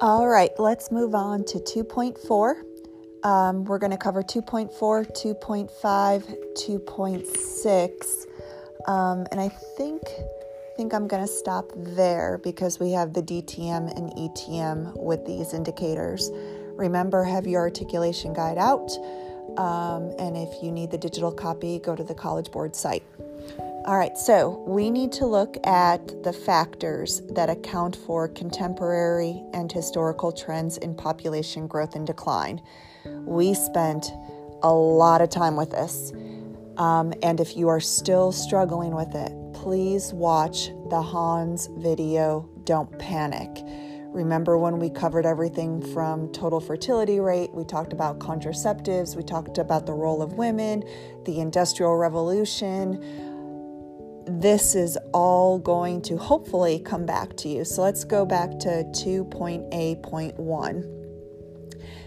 All right, let's move on to 2.4. Um, we're going to cover 2.4, 2.5, 2.6, um, and I think think I'm going to stop there because we have the DTM and ETM with these indicators. Remember, have your articulation guide out, um, and if you need the digital copy, go to the College Board site. All right, so we need to look at the factors that account for contemporary and historical trends in population growth and decline. We spent a lot of time with this. Um, and if you are still struggling with it, please watch the Hans video, Don't Panic. Remember when we covered everything from total fertility rate, we talked about contraceptives, we talked about the role of women, the Industrial Revolution this is all going to hopefully come back to you. So let's go back to 2.A.1.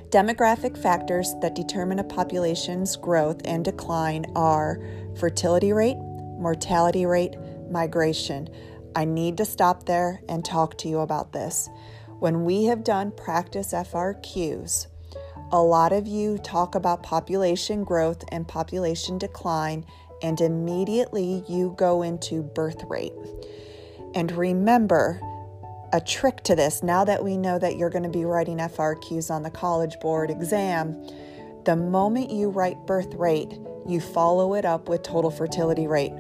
Demographic factors that determine a population's growth and decline are fertility rate, mortality rate, migration. I need to stop there and talk to you about this. When we have done practice FRQs, a lot of you talk about population growth and population decline and immediately you go into birth rate. And remember, a trick to this, now that we know that you're going to be writing FRQs on the College Board exam, the moment you write birth rate, you follow it up with total fertility rate.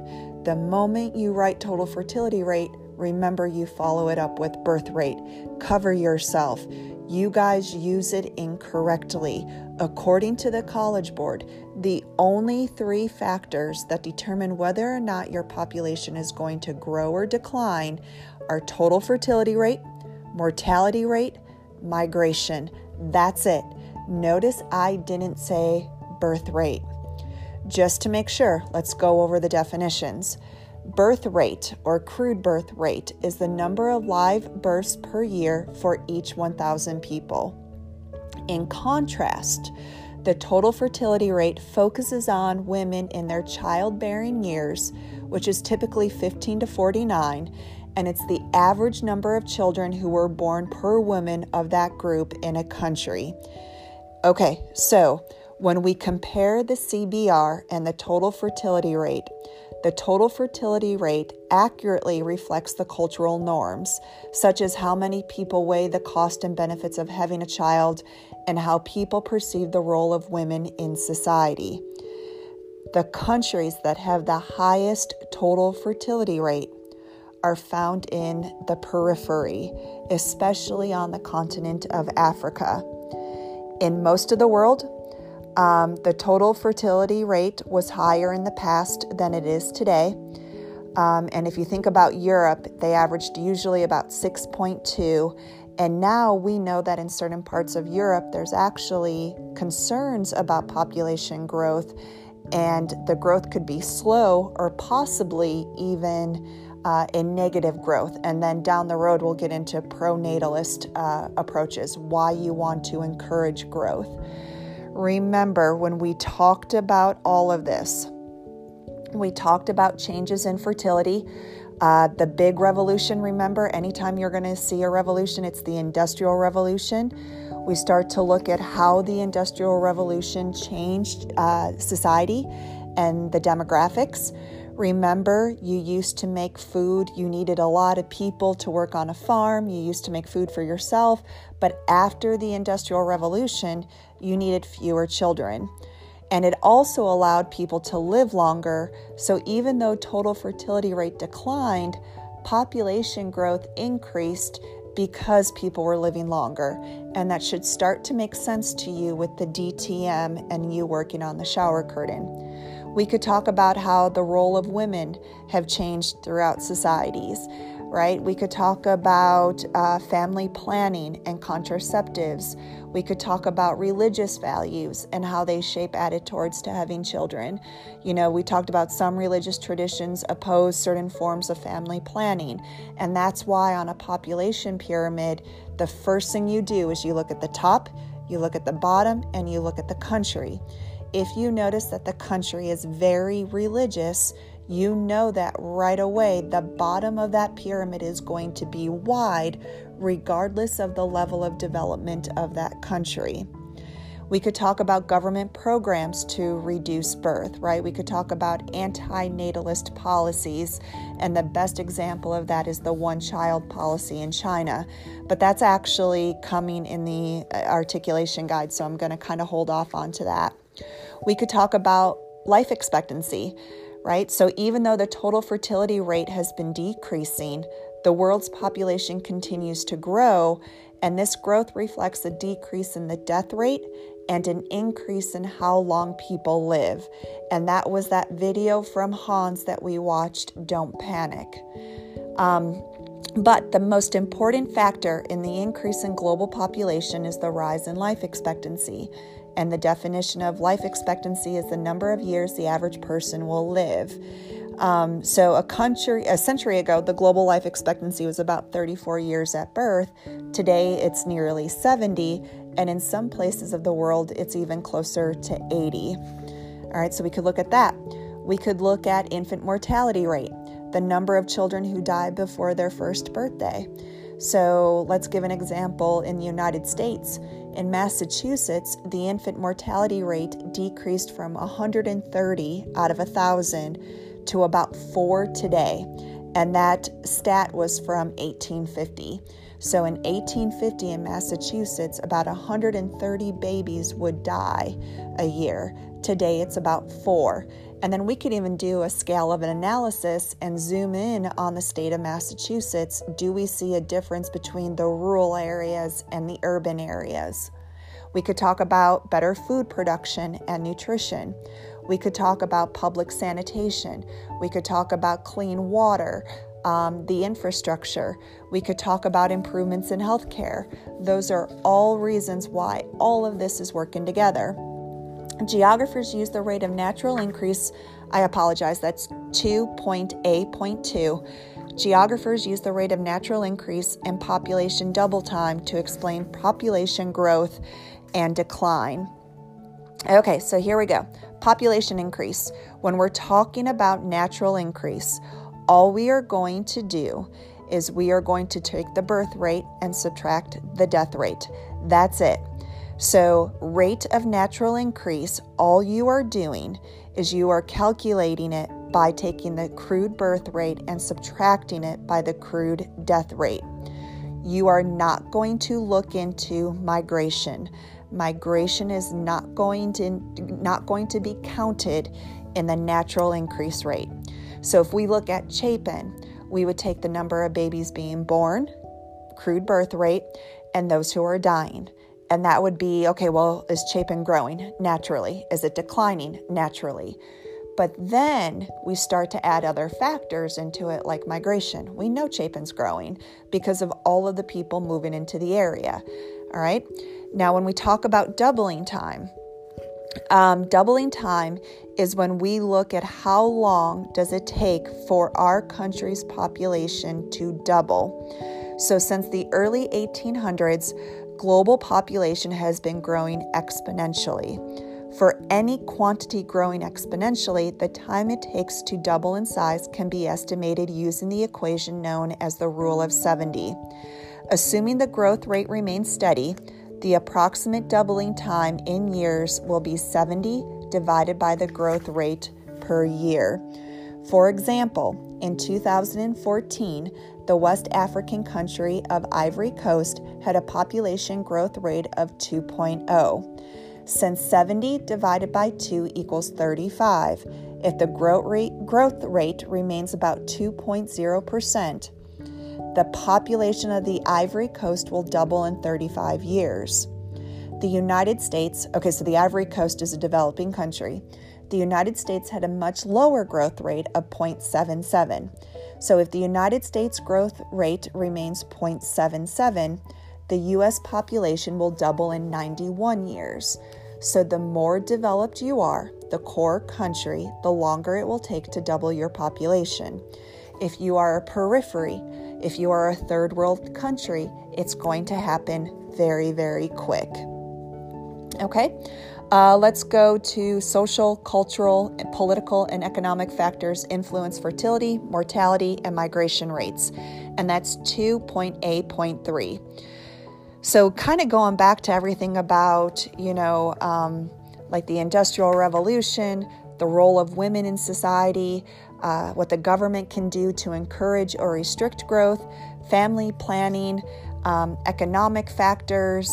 The moment you write total fertility rate, remember you follow it up with birth rate. Cover yourself. You guys use it incorrectly. According to the College Board, the only three factors that determine whether or not your population is going to grow or decline are total fertility rate, mortality rate, migration. That's it. Notice I didn't say birth rate. Just to make sure, let's go over the definitions. Birth rate or crude birth rate is the number of live births per year for each 1,000 people. In contrast, the total fertility rate focuses on women in their childbearing years, which is typically 15 to 49, and it's the average number of children who were born per woman of that group in a country. Okay, so when we compare the CBR and the total fertility rate, the total fertility rate accurately reflects the cultural norms, such as how many people weigh the cost and benefits of having a child and how people perceive the role of women in society. The countries that have the highest total fertility rate are found in the periphery, especially on the continent of Africa. In most of the world, um, the total fertility rate was higher in the past than it is today. Um, and if you think about Europe, they averaged usually about 6.2. And now we know that in certain parts of Europe, there's actually concerns about population growth, and the growth could be slow or possibly even uh, in negative growth. And then down the road, we'll get into pronatalist uh, approaches, why you want to encourage growth. Remember, when we talked about all of this, we talked about changes in fertility. Uh, the big revolution, remember, anytime you're going to see a revolution, it's the Industrial Revolution. We start to look at how the Industrial Revolution changed uh, society and the demographics. Remember, you used to make food, you needed a lot of people to work on a farm, you used to make food for yourself, but after the Industrial Revolution, you needed fewer children. And it also allowed people to live longer. So even though total fertility rate declined, population growth increased because people were living longer. And that should start to make sense to you with the DTM and you working on the shower curtain. We could talk about how the role of women have changed throughout societies, right? We could talk about uh, family planning and contraceptives. We could talk about religious values and how they shape attitudes to having children. You know, we talked about some religious traditions oppose certain forms of family planning. And that's why on a population pyramid, the first thing you do is you look at the top, you look at the bottom, and you look at the country. If you notice that the country is very religious, you know that right away the bottom of that pyramid is going to be wide regardless of the level of development of that country. We could talk about government programs to reduce birth, right? We could talk about anti natalist policies, and the best example of that is the one child policy in China. But that's actually coming in the uh, articulation guide, so I'm going to kind of hold off onto that. We could talk about life expectancy, right? So even though the total fertility rate has been decreasing, the world's population continues to grow, and this growth reflects a decrease in the death rate and an increase in how long people live. And that was that video from Hans that we watched, Don't Panic. Um, but the most important factor in the increase in global population is the rise in life expectancy. And the definition of life expectancy is the number of years the average person will live. Um, so a country a century ago, the global life expectancy was about 34 years at birth. Today, it's nearly 70, and in some places of the world, it's even closer to 80. All right, so we could look at that. We could look at infant mortality rate, the number of children who die before their first birthday. So let's give an example in the United States. In Massachusetts, the infant mortality rate decreased from 130 out of 1,000 to about four today, and that stat was from 1850. So in 1850 in Massachusetts, about 130 babies would die a year. Today it's about four. And then we could even do a scale of an analysis and zoom in on the state of Massachusetts. Do we see a difference between the rural areas and the urban areas? We could talk about better food production and nutrition. We could talk about public sanitation. We could talk about clean water, um, the infrastructure. We could talk about improvements in healthcare. Those are all reasons why all of this is working together. Geographers use the rate of natural increase. I apologize, that's 2.A.2. Geographers use the rate of natural increase and population double time to explain population growth and decline. Okay, so here we go. Population increase. When we're talking about natural increase, all we are going to do is we are going to take the birth rate and subtract the death rate. That's it. So, rate of natural increase, all you are doing is you are calculating it by taking the crude birth rate and subtracting it by the crude death rate. You are not going to look into migration migration is not going to not going to be counted in the natural increase rate. So if we look at Chapin, we would take the number of babies being born, crude birth rate, and those who are dying. And that would be okay, well, is Chapin growing naturally? Is it declining naturally? But then we start to add other factors into it, like migration. We know Chapin's growing because of all of the people moving into the area. All right. Now, when we talk about doubling time, um, doubling time is when we look at how long does it take for our country's population to double. So, since the early 1800s, global population has been growing exponentially. For any quantity growing exponentially, the time it takes to double in size can be estimated using the equation known as the rule of 70. Assuming the growth rate remains steady, the approximate doubling time in years will be 70 divided by the growth rate per year. For example, in 2014, the West African country of Ivory Coast had a population growth rate of 2.0. Since 70 divided by 2 equals 35, if the growth rate, growth rate remains about 2.0%, the population of the Ivory Coast will double in 35 years. The United States, okay, so the Ivory Coast is a developing country. The United States had a much lower growth rate of 0.77. So if the United States growth rate remains 0.77, the US population will double in 91 years. So the more developed you are, the core country, the longer it will take to double your population. If you are a periphery, if you are a third world country, it's going to happen very, very quick. Okay? Uh, let's go to social, cultural, political, and economic factors influence fertility, mortality, and migration rates. And that's 2.8.3. So, kind of going back to everything about, you know, um, like the Industrial Revolution, the role of women in society, uh, what the government can do to encourage or restrict growth, family planning, um, economic factors,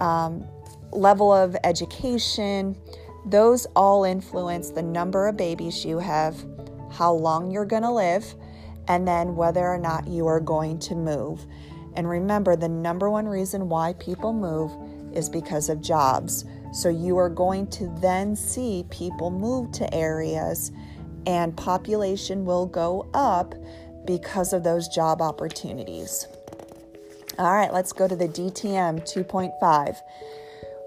um, level of education, those all influence the number of babies you have, how long you're going to live, and then whether or not you are going to move. And remember, the number one reason why people move is because of jobs. So you are going to then see people move to areas and population will go up because of those job opportunities. All right, let's go to the DTM 2.5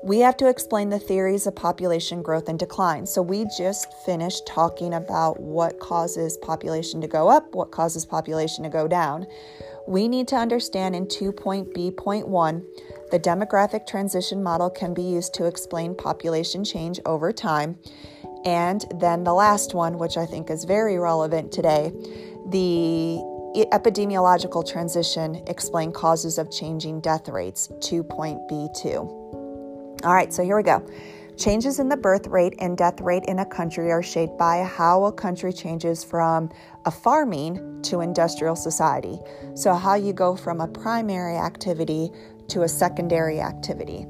we have to explain the theories of population growth and decline. So, we just finished talking about what causes population to go up, what causes population to go down. We need to understand in 2.B.1 the demographic transition model can be used to explain population change over time. And then the last one, which I think is very relevant today, the epidemiological transition explain causes of changing death rates 2.B2. All right, so here we go. Changes in the birth rate and death rate in a country are shaped by how a country changes from a farming to industrial society. So, how you go from a primary activity to a secondary activity.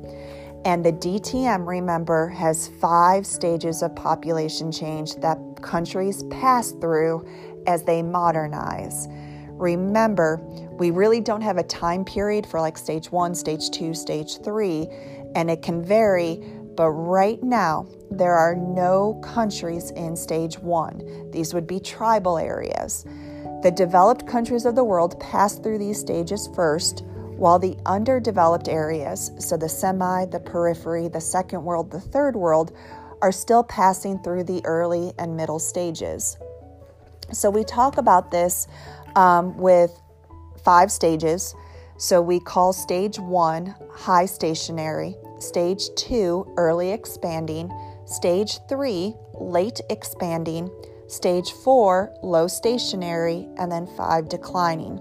And the DTM, remember, has five stages of population change that countries pass through as they modernize. Remember, we really don't have a time period for like stage one, stage two, stage three and it can vary, but right now there are no countries in stage one. These would be tribal areas. The developed countries of the world pass through these stages first, while the underdeveloped areas, so the semi, the periphery, the second world, the third world, are still passing through the early and middle stages. So we talk about this um, with five stages. So we call stage one high stationary, stage two early expanding, stage three late expanding, stage four low stationary, and then five declining.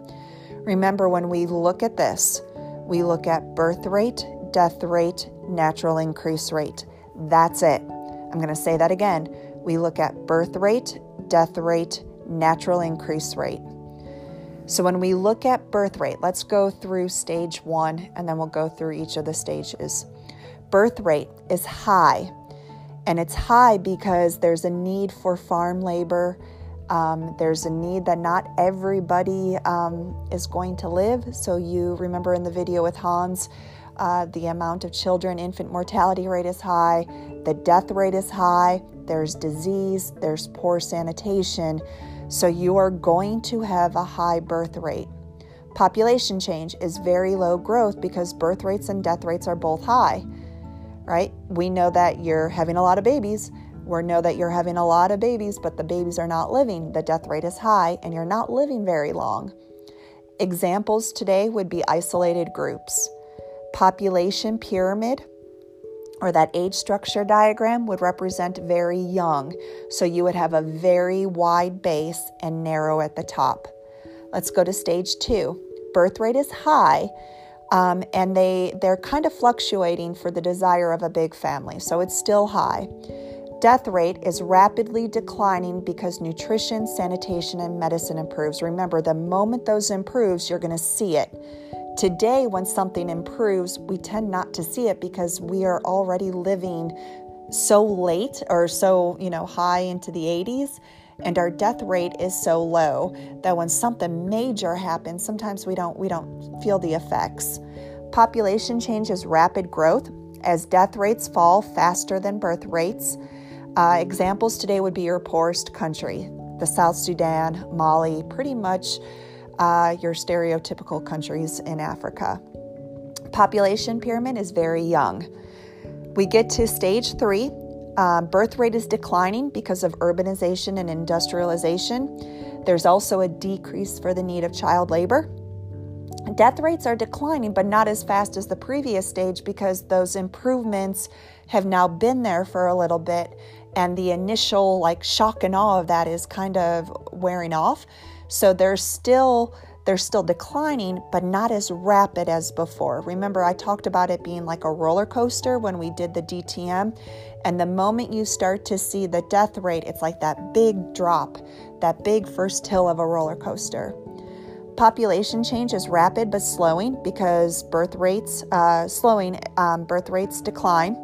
Remember, when we look at this, we look at birth rate, death rate, natural increase rate. That's it. I'm going to say that again. We look at birth rate, death rate, natural increase rate. So when we look at birth rate, let's go through stage one and then we'll go through each of the stages. Birth rate is high, and it's high because there's a need for farm labor. Um, there's a need that not everybody um, is going to live. So, you remember in the video with Hans, uh, the amount of children, infant mortality rate is high, the death rate is high, there's disease, there's poor sanitation. So you are going to have a high birth rate. Population change is very low growth because birth rates and death rates are both high, right? We know that you're having a lot of babies. We know that you're having a lot of babies, but the babies are not living. The death rate is high and you're not living very long. Examples today would be isolated groups. Population pyramid or that age structure diagram would represent very young. So you would have a very wide base and narrow at the top. Let's go to stage two. Birth rate is high. Um, and they they're kind of fluctuating for the desire of a big family, so it's still high. Death rate is rapidly declining because nutrition, sanitation, and medicine improves. Remember, the moment those improves, you're going to see it. Today, when something improves, we tend not to see it because we are already living so late or so, you know, high into the 80s and our death rate is so low that when something major happens, sometimes we don't we don't feel the effects. Population change is rapid growth as death rates fall faster than birth rates. Uh, examples today would be your poorest country, the South Sudan, Mali, pretty much uh, your stereotypical countries in Africa. Population pyramid is very young. We get to stage three. Um, birth rate is declining because of urbanization and industrialization. There's also a decrease for the need of child labor. Death rates are declining, but not as fast as the previous stage because those improvements have now been there for a little bit, and the initial like shock and awe of that is kind of wearing off. So there's still they're still declining, but not as rapid as before. Remember, I talked about it being like a roller coaster when we did the DTM. And the moment you start to see the death rate, it's like that big drop, that big first hill of a roller coaster. Population change is rapid but slowing because birth rates uh, slowing, um, birth rates decline.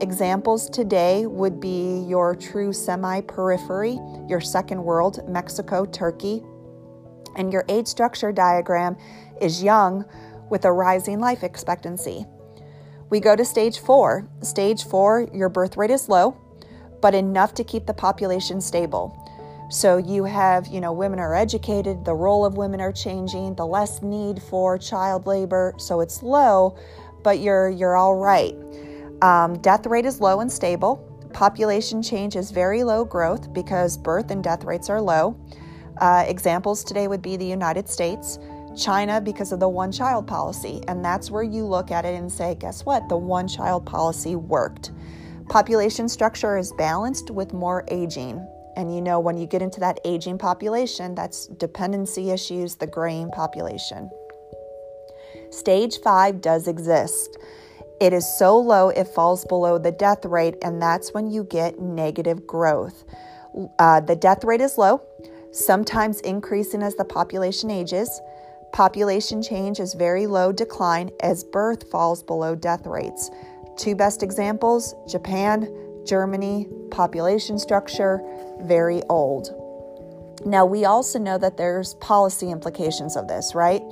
Examples today would be your true semi periphery, your second world, Mexico, Turkey, and your age structure diagram is young with a rising life expectancy. We go to stage four. Stage four, your birth rate is low, but enough to keep the population stable. So you have, you know, women are educated, the role of women are changing, the less need for child labor, so it's low, but you're you're all right. Um, death rate is low and stable. Population change is very low growth because birth and death rates are low. Uh, examples today would be the United States, China because of the one child policy. And that's where you look at it and say, guess what? The one child policy worked. Population structure is balanced with more aging. And you know, when you get into that aging population, that's dependency issues, the graying population. Stage five does exist. It is so low it falls below the death rate, and that's when you get negative growth. Uh, the death rate is low, sometimes increasing as the population ages. Population change is very low decline as birth falls below death rates. Two best examples Japan, Germany, population structure, very old. Now, we also know that there's policy implications of this, right?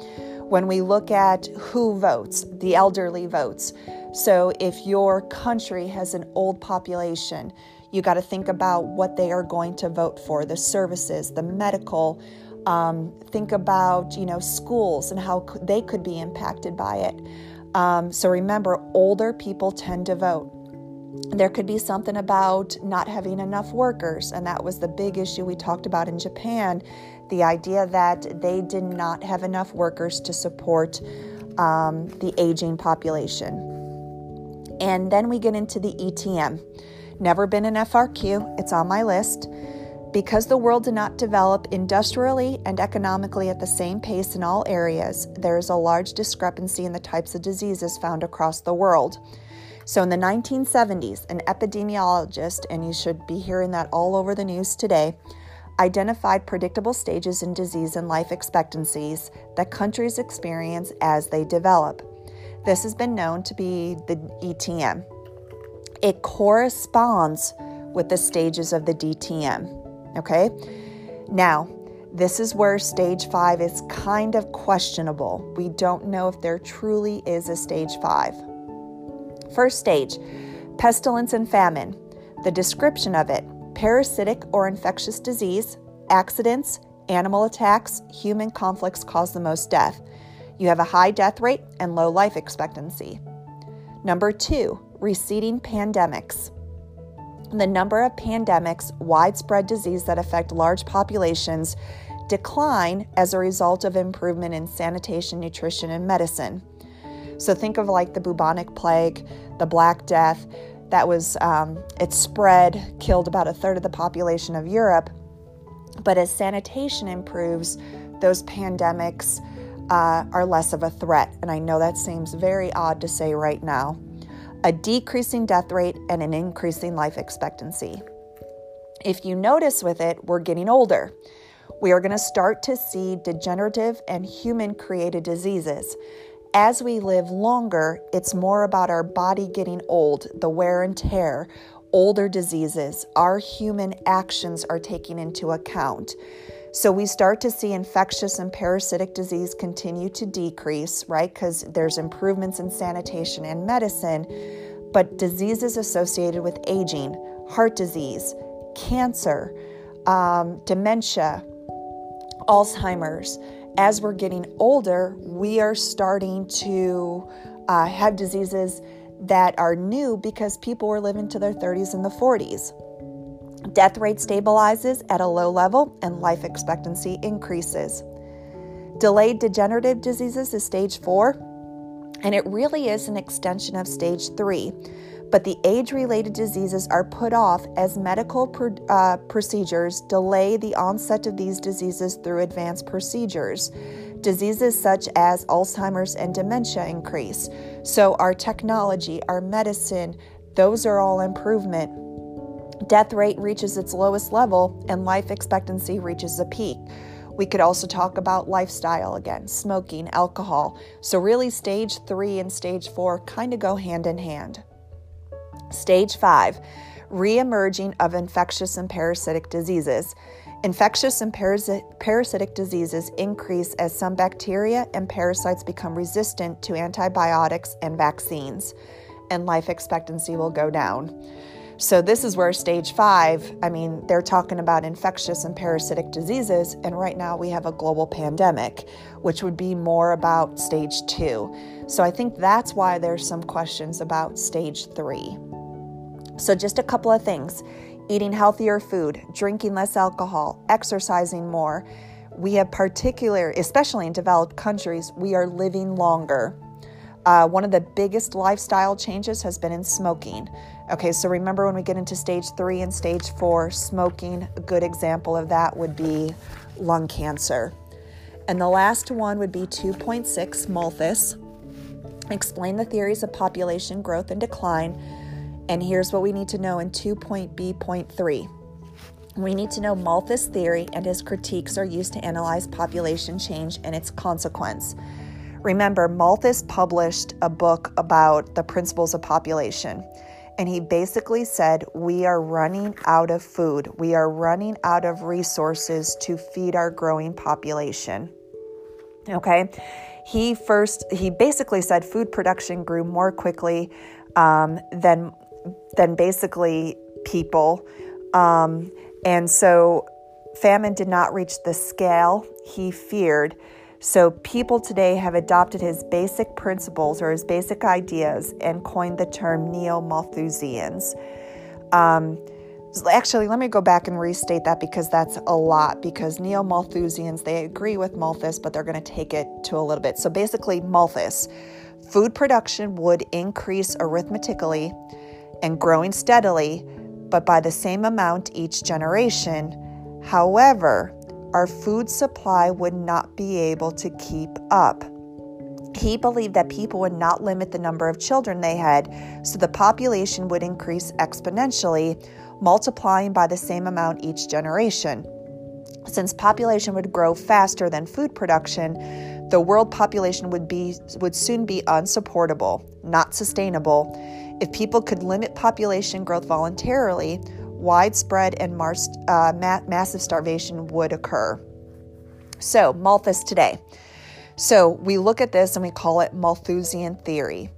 When we look at who votes, the elderly votes. So, if your country has an old population, you got to think about what they are going to vote for, the services, the medical. Um, think about you know schools and how they could be impacted by it. Um, so remember, older people tend to vote. There could be something about not having enough workers, and that was the big issue we talked about in Japan the idea that they did not have enough workers to support um, the aging population. And then we get into the ETM. Never been an FRQ, it's on my list. Because the world did not develop industrially and economically at the same pace in all areas, there is a large discrepancy in the types of diseases found across the world. So, in the 1970s, an epidemiologist, and you should be hearing that all over the news today, identified predictable stages in disease and life expectancies that countries experience as they develop. This has been known to be the ETM. It corresponds with the stages of the DTM. Okay? Now, this is where stage five is kind of questionable. We don't know if there truly is a stage five. First stage pestilence and famine. The description of it parasitic or infectious disease, accidents, animal attacks, human conflicts cause the most death. You have a high death rate and low life expectancy. Number two, receding pandemics. The number of pandemics, widespread disease that affect large populations, decline as a result of improvement in sanitation, nutrition, and medicine. So think of like the bubonic plague, the Black Death. That was, um, it spread, killed about a third of the population of Europe. But as sanitation improves, those pandemics uh, are less of a threat. And I know that seems very odd to say right now a decreasing death rate, and an increasing life expectancy. If you notice with it, we're getting older. We are going to start to see degenerative and human created diseases. As we live longer, it's more about our body getting old, the wear and tear, older diseases, our human actions are taken into account. So we start to see infectious and parasitic disease continue to decrease, right? Because there's improvements in sanitation and medicine, but diseases associated with aging, heart disease, cancer, um, dementia, Alzheimer's. As we're getting older, we are starting to uh, have diseases that are new because people were living to their 30s and the 40s. Death rate stabilizes at a low level and life expectancy increases. Delayed degenerative diseases is stage four, and it really is an extension of stage three. But the age related diseases are put off as medical uh, procedures delay the onset of these diseases through advanced procedures. Diseases such as Alzheimer's and dementia increase. So, our technology, our medicine, those are all improvement. Death rate reaches its lowest level and life expectancy reaches a peak. We could also talk about lifestyle again, smoking, alcohol. So, really, stage three and stage four kind of go hand in hand. Stage five, reemerging of infectious and parasitic diseases. Infectious and parasitic diseases increase as some bacteria and parasites become resistant to antibiotics and vaccines, and life expectancy will go down. So, this is where stage five, I mean, they're talking about infectious and parasitic diseases, and right now we have a global pandemic, which would be more about stage two. So, I think that's why there's some questions about stage three. So, just a couple of things eating healthier food, drinking less alcohol, exercising more. We have particular, especially in developed countries, we are living longer. Uh, one of the biggest lifestyle changes has been in smoking. Okay, so remember when we get into stage three and stage four, smoking, a good example of that would be lung cancer. And the last one would be 2.6 Malthus. Explain the theories of population growth and decline and here's what we need to know in 2.b.3. We need to know Malthus' theory and his critiques are used to analyze population change and its consequence. Remember, Malthus published a book about the principles of population. And he basically said, We are running out of food. We are running out of resources to feed our growing population. Okay? He first, he basically said food production grew more quickly um, than than basically people. Um, and so famine did not reach the scale he feared. So people today have adopted his basic principles or his basic ideas and coined the term neo Malthusians. Um, actually, let me go back and restate that because that's a lot. Because neo Malthusians, they agree with Malthus, but they're going to take it to a little bit. So basically, Malthus, food production would increase arithmetically and growing steadily, but by the same amount each generation. However, our food supply would not be able to keep up. He believed that people would not limit the number of children they had, so the population would increase exponentially, multiplying by the same amount each generation. Since population would grow faster than food production, the world population would be would soon be unsupportable, not sustainable, if people could limit population growth voluntarily, widespread and mars- uh, ma- massive starvation would occur. So, Malthus today. So, we look at this and we call it Malthusian theory.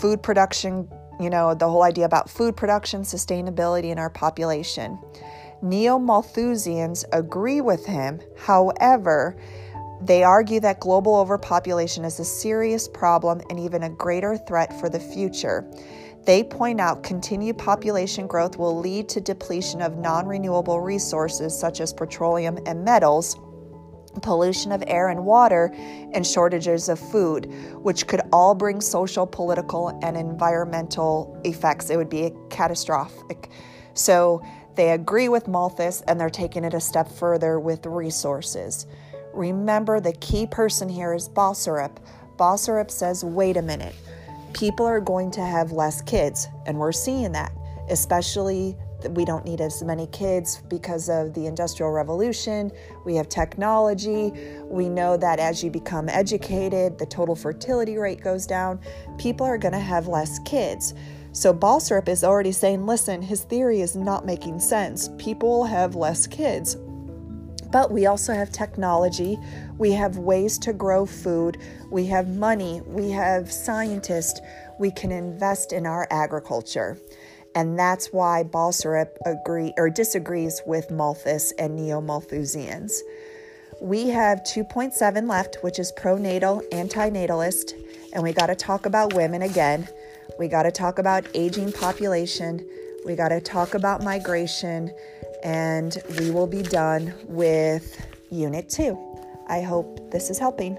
Food production, you know, the whole idea about food production, sustainability in our population. Neo Malthusians agree with him. However, they argue that global overpopulation is a serious problem and even a greater threat for the future. They point out continued population growth will lead to depletion of non renewable resources such as petroleum and metals, pollution of air and water, and shortages of food, which could all bring social, political, and environmental effects. It would be catastrophic. So they agree with Malthus and they're taking it a step further with resources. Remember, the key person here is Boserup. Boserup says, wait a minute people are going to have less kids, and we're seeing that, especially we don't need as many kids because of the Industrial Revolution. We have technology. We know that as you become educated, the total fertility rate goes down. People are going to have less kids. So Boserup is already saying, listen, his theory is not making sense. People have less kids. But we also have technology, we have ways to grow food, we have money, we have scientists, we can invest in our agriculture. And that's why Boserup agree or disagrees with Malthus and Neo-Malthusians. We have 2.7 left, which is pronatal, antinatalist, and we got to talk about women again. We got to talk about aging population. We got to talk about migration and we will be done with Unit 2. I hope this is helping.